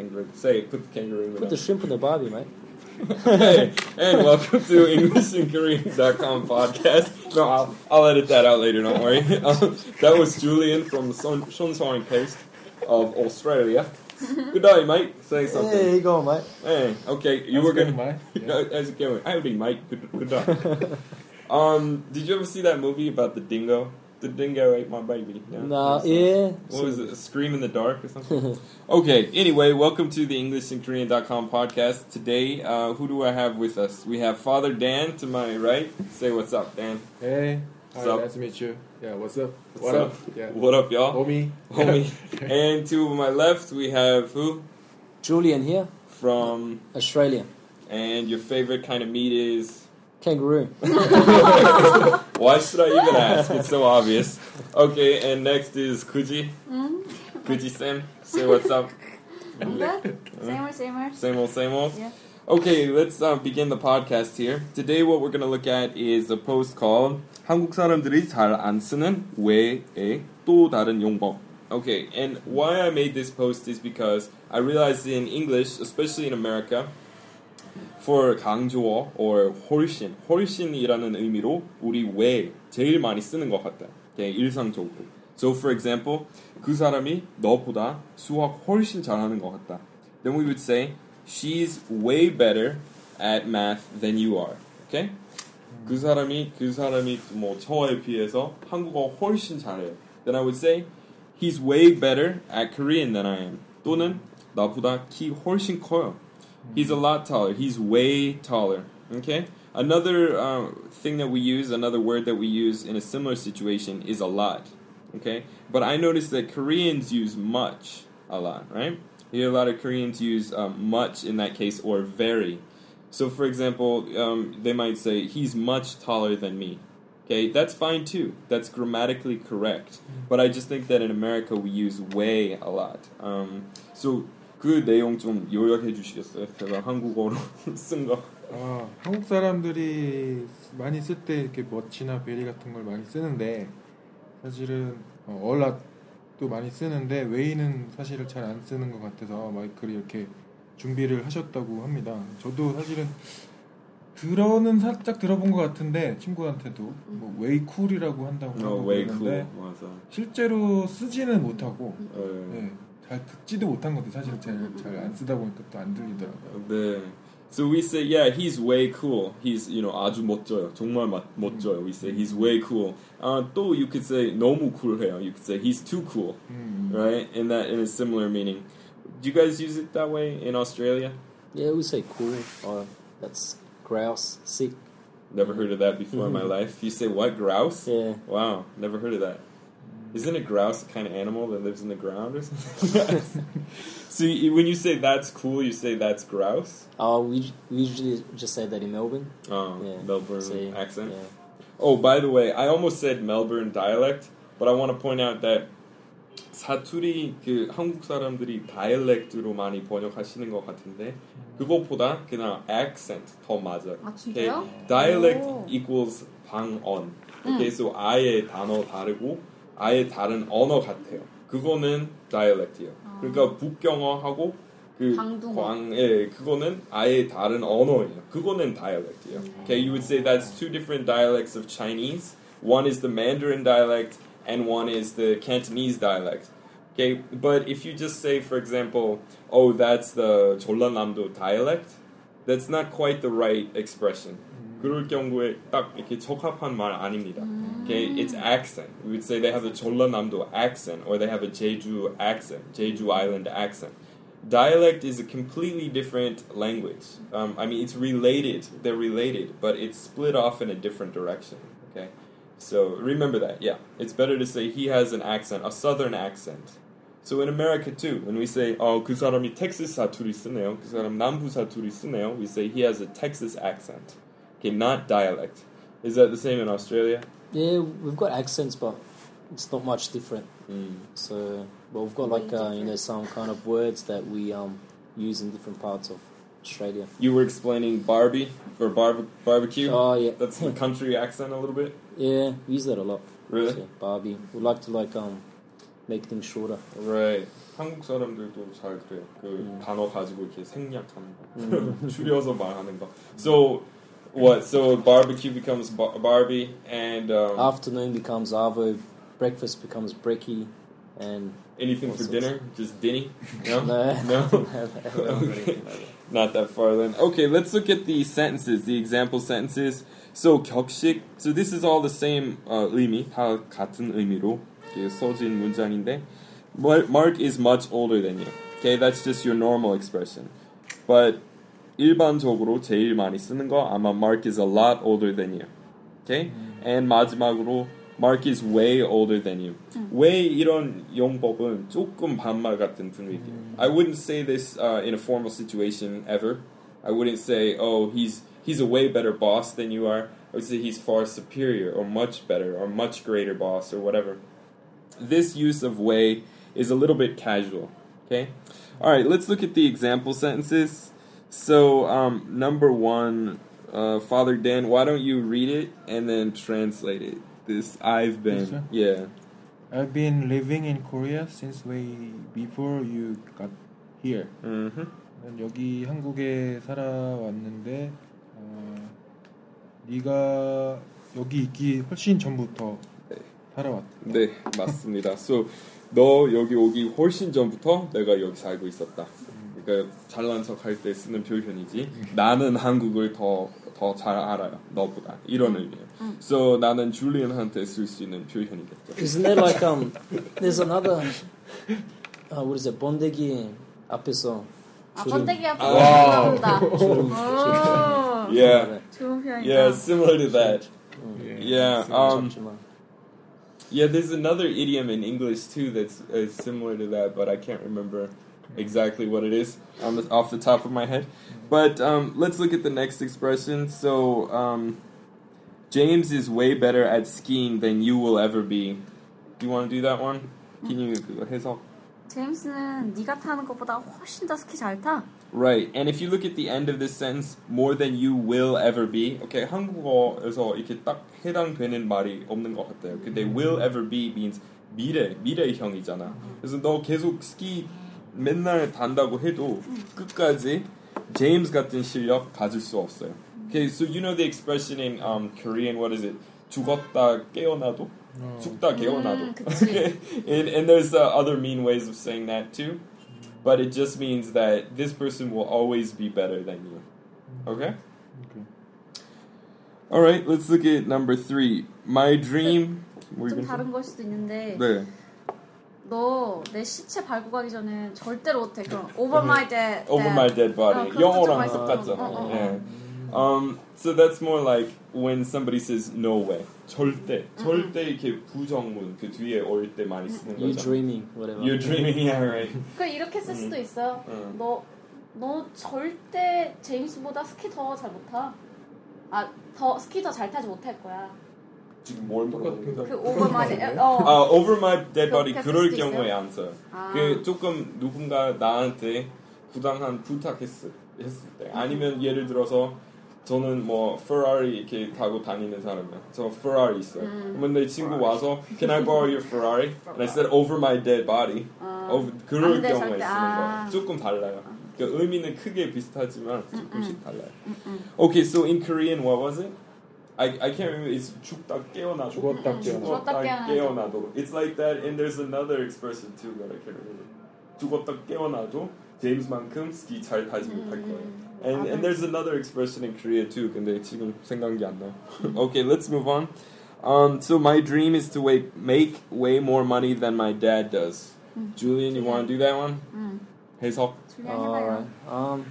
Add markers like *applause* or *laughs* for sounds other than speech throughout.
kangaroo. Say it. Put the kangaroo in the Put the shrimp in the barbie, mate. hey, and welcome to EnglishandKorean.com podcast. No, I'll, I'll edit that out later, don't worry. *laughs* Um, that was Julian from Son- Shonsong Coast of Australia. Good day, mate. Say something. Hey, you going, mate? Hey, okay, you How's were it gonna. going, mate? *laughs* Yeah. How's it going? Howdy, mate. Good, good day. *laughs* um, did you ever see that movie about the dingo? The dingo ate my baby. No? Nah, yeah. What was it? A Scream in the Dark or something? *laughs* okay, anyway, welcome to the English and EnglishandKorean.com podcast. Today, uh, who do I have with us? We have Father Dan to my right. Say what's up, Dan. Hey, What's hi, up? nice to meet you. Yeah, what's up? What's what up? up? Yeah, What up, y'all? homie. *laughs* Homie. *laughs* and to my left, we have who? Julian here, From, Australia. and your favorite kind of meat is? Kangaroo. *laughs* Why should I even ask? It's so obvious. Okay, and next is Kuji. Mm? Kuji-san, say what's up. Good. Same old, same old. Same old, same old. Yeah. Okay, let's uh, begin the podcast here. Today, what we're going to look at is a post called 한국 사람들이 잘 안 쓰는 way의 또 다른 용법. Okay, and why I made this post is because I realized in English, especially in America, for 강조어 or 훨씬, 훨씬이라는 의미로 우리 왜 제일 많이 쓰는 것 같다. Okay, 일상적으로. So, for example, 그 사람이 너보다 수학 훨씬 잘하는 것 같다. Then we would say, she's way better at math than you are. Okay? 그 사람이 그 사람이 뭐 저에 비해서 한국어 훨씬 잘해요. Then I would say, he's way better at Korean than I am. 또는 나보다 키 훨씬 커요. He's a lot taller. He's way taller. Okay? Another uh, thing that we use, another word that we use in a similar situation is a lot. Okay? But I noticed that Koreans use much a lot, right? You hear a lot of Koreans use um, much in that case or very. So, for example, um, they might say, he's much taller than me. Okay, that's fine too. That's grammatically correct. But I just think that in America we use way a lot. Um, so 그 내용 좀 요약해 주시겠어요? 제가 한국어로 *laughs* 쓴 거. 아, 한국 사람들이 많이 쓸 때 이렇게 멋이나 베리 같은 걸 많이 쓰는데 사실은 어, 얼랏도 많이 쓰는데 웨이는 사실을 잘 안 쓰는 것 같아서 마이클이 이렇게 준비를 하셨다고 합니다. 저도 사실은 들어는 살짝 들어본 것 같은데 친구한테도 뭐 웨이 쿨이라고 한다고 cool. 그러는데 맞아. 실제로 쓰지는 못하고 어, 네, 잘 듣지도 못한 것도 사실 잘잘 안 쓰다 보니까 또 안 들리더라고요. 네. So we say, yeah, he's way cool. He's, you know, 아주 멋져요. 정말 마, 멋져요. We say he's way cool. Uh, 또 you could say 너무 cool해요. You could say he's too cool, 음, right? In that, in a similar meaning. Do you guys use it that way in Australia? Yeah, we say cool. Or that's grouse, sick. Never heard of that before in my *laughs* life. You say what? Grouse? Yeah. Wow, never heard of that. Isn't a grouse a kind of animal that lives in the ground or something? *laughs* so you, when you say that's cool, you say that's grouse. Oh, we, we usually just say that in Melbourne. Oh, Yeah. Melbourne Say, accent. Yeah. Oh, by the way, I almost said Melbourne dialect, but I want to point out that 사투리 그 한국 사람들이 다이렉트로 많이 번역하시는 것 같은데 그것보다 그냥 accent 더 맞아. 아 Okay, 진짜요? dialect 오. equals 방언. Okay, so 아예 단어 다르고 아예 다른 언어 같아요. 그거는 dialect이에요. 그러니까 북경어하고 그 광둥어. 광, 예, 그거는 아예 다른 언어예요. 그거는 dialect이에요. Okay, you would say that's two different dialects of Chinese. One is the Mandarin dialect, and one is the Cantonese dialect. Okay, but if you just say, for example, oh, that's the 전라남도 dialect, that's not quite the right expression. 그럴 경우에 딱 이렇게 적합한 말 아닙니다. Okay, it's accent. We would say they have a 전라남도 accent, or they have a Jeju accent, Jeju Island accent. Dialect is a completely different language. Um, I mean, it's related. They're related, but it's split off in a different direction. Okay, so remember that. Yeah, it's better to say he has an accent, a southern accent. So in America too, when we say, "Oh, 그 사람이 텍사스 사투리 쓰네요," 그 사람 남부 사투리 쓰네요, we say he has a Texas accent. Okay, not dialect. Is that the same in Australia? Yeah, we've got accents, but it's not much different. Mm. So, but we've got like uh, you know some kind of words that we um use in different parts of Australia. You were explaining Barbie for barbe- barbecue. Oh yeah, That's the country accent a little bit. yeah, we use that a lot. Really? So, Barbie. We like to like um make things shorter. Right. 한국 사람들도 잘 그래요. 그 단어 가지고 이렇게 생략하는 거, 줄여서 *laughs* 말하는 거. So what? So barbecue becomes bar- Barbie, and um, Afternoon becomes avo, breakfast becomes brekkie, and anything all for sorts. dinner, just dinny. *laughs* *laughs* No, no, no. okay. Not that far then. Okay, let's look at the sentences, the example sentences. So 격식. So this is all the same uh, 의미, 다 같은 의미로 이렇게 써진 문장인데. Mar- Mark is much older than you. Okay, that's just your normal expression. But 일반적으로 제일 많이 쓰는 거 아마 Mark is a lot older than you. Okay? And 마지막으로 Mark is way older than you. way 이런 용법은 조금 반말 같은 분위기예요. I wouldn't say this uh, in a formal situation ever. I wouldn't say, oh, he's he's a way better boss than you are. I would say he's far superior or much better or much greater boss or whatever. This use of way is a little bit casual. Okay? All right, let's look at the example sentences. So, um, number one, uh, Father Dan, why don't you read it and then translate it? This I've been, This one? yeah. I've been living in Korea since way before you got here. Mm-hmm. 난 여기 한국에 살아왔는데 어, 네가 여기 있기 훨씬 전부터 네. 살아왔다. 네, 맞습니다. So, 너 여기 오기 훨씬 전부터 내가 여기 살고 있었다. 그러니까 잘난 척할 때 쓰는 표현이지. 나는 한국을 더 더 잘 알아요. 너보다 이런 의미예요. So 나는 줄리언한테 쓸 수 있는 표현이겠죠. Isn't there like um? There's another. Uh, what is it? 번데기 앞에서 아, 주름- 번데기 앞에 와우. 나온다. Yeah, 좋은 표현이다. yeah, similar to that. 음, Yeah, um, yeah. There's another idiom in English too that's uh, similar to that, but I can't remember exactly what it is on the, off the top of my head. But um, let's look at the next expression. So, um, James is way better at skiing than you will ever be. Do you want to do that one? Can you 그거 해석? 제임스는 네가 타는 것보다 훨씬 더 스키 잘 타. Right. And if you look at the end of this sentence, more than you will ever be. Okay, 한국어에서 이렇게 딱 해당되는 말이 없는 것 같아요. 근데 will ever be means 미래, 미래형이잖아. 그래서 너 계속 스키 맨날 단다고 해도 끝까지 제임스 같은 실력 가질 수 없어요. Okay, so you know the expression in um, Korean, what is it? 죽었다 깨어나도? 죽다 깨어나도. 음, 그치. Okay, and, and there's uh, other mean ways of saying that too. But it just means that this person will always be better than you. Okay? Okay. All right, let's look at number three. My dream. Were you 좀 gonna 다른 걸 수도 있는데 say? 네. 너 내 시체 밟고 가기 전에 절대로 못해. 그럼 over my dead. Over my dead body. 어, 영어랑. 어, 어, 어. Yeah. Um, so that's more like when somebody says no way. 절대. 음. 절대 이렇게 부정문 그 뒤에 올 때 많이 쓰는 거죠. dreaming, whatever. You're dreaming, yeah, right. 그 이렇게 쓸 수도 있어요. 음. 너, 너 절대 제임스보다 스키 더 잘 못 타. 아, 더 스키 더 잘 타지 못할 거야. 지금 뭘 물어보는 그 over my dead. 어. 아, over my dead body 그럴 경우에? 안 써요. 아. 그 조금 누군가 나한테 부당한 부탁했을 했을 때 아니면 예를 들어서 저는 뭐 페라리 이렇게 타고 다니는 사람이야. 저 페라리 있어요. 음. 그러면 내 친구 와서 Can I borrow your Ferrari? And I said over my dead body. 어. over, 그럴 경우에 절대. 쓰는 아. 거예요. 조금 달라요. 그 의미는 크게 비슷하지만 조금씩 음, 달라요. Okay, so in Korean, what was it? I, I can't remember. It's 죽다 깨어나도. 죽었다 깨어나도. 죽었다 깨어나도. 깨어나도. It's like that, and there's another expression too that I can't remember. 죽었다 깨어나도 제임스만큼 스키 잘 타지 못할 거예요. And and there's another expression in Korea too. 근데 지금 생각이 안 나. *laughs* okay, let's move on. Um, so my dream is to wait, make way more money than my dad does. Julian, you want to do that one? 응. 해석. 줄리안 Alright. 해봐요. Um,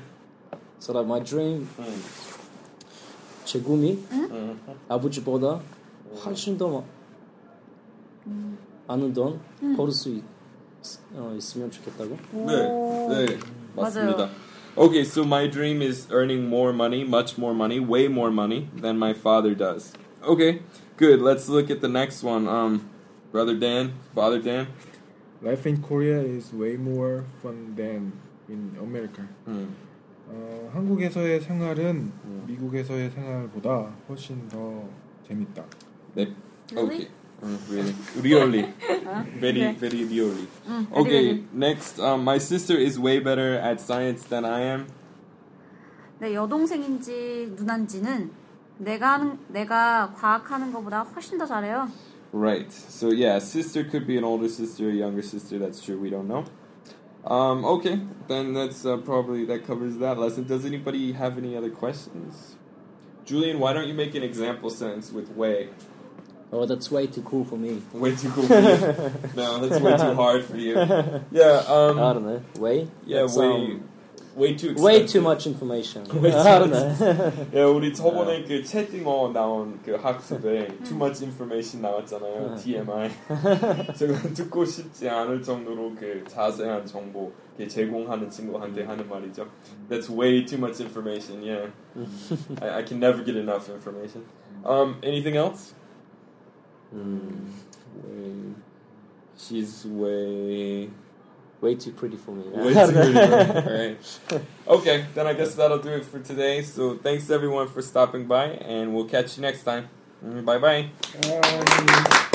so like my dream, 응. 제 꿈이 응. 아버지보다 훨씬 더 마- 많은 돈 벌을 수 있, 어, 있으면 좋겠다고. 네, 오. 네, 맞아요. 맞습니다. Okay, so my dream is earning more money, much more money, way more money than my father does. Okay, good. Let's look at the next one. Um, brother Dan, father Dan. Life in Korea is way more fun than in America. 음, 어, 한국에서의 생활은 음. 미국에서의 생활보다 훨씬 더 재밌다. 네. Mm, really, really, 어? very, 네. very really. 응, Okay, next, um, my sister is way better at science than I am. 내 여동생인지 누난지는 내가 하는 내가 과학하는 것보다 훨씬 더 잘해요. Right. So yeah, sister could be an older sister, a younger sister. That's true. We don't know. Um, okay, then that's uh, probably that covers that lesson. Does anybody have any other questions? Julian, why don't you make an example sentence with way? Oh, that's way too cool for me. Way too cool for you. *laughs* no, that's way too hard for you. *laughs* Yeah. Um, I don't know. Way? Yeah, That's, way, um, way too. way *laughs* expensive. too *laughs* much information. Way too I don't know. 야, 우리 저번에 그 채팅어 나온 그 학습에 *laughs* too much information 나왔잖아요. TMI. 제가 듣고 싶지 않을 정도로 그 자세한 정보 이렇게 제공하는 친구한테 하는 말이죠. That's way too much information. Yeah, I, I can never get enough information. Um, anything else? Mm, Way, she's way. way too pretty for me. Way too pretty. *laughs* Alright. Okay, then I guess that'll do it for today. So thanks everyone for stopping by, and we'll catch you next time. Mm, bye bye. 아,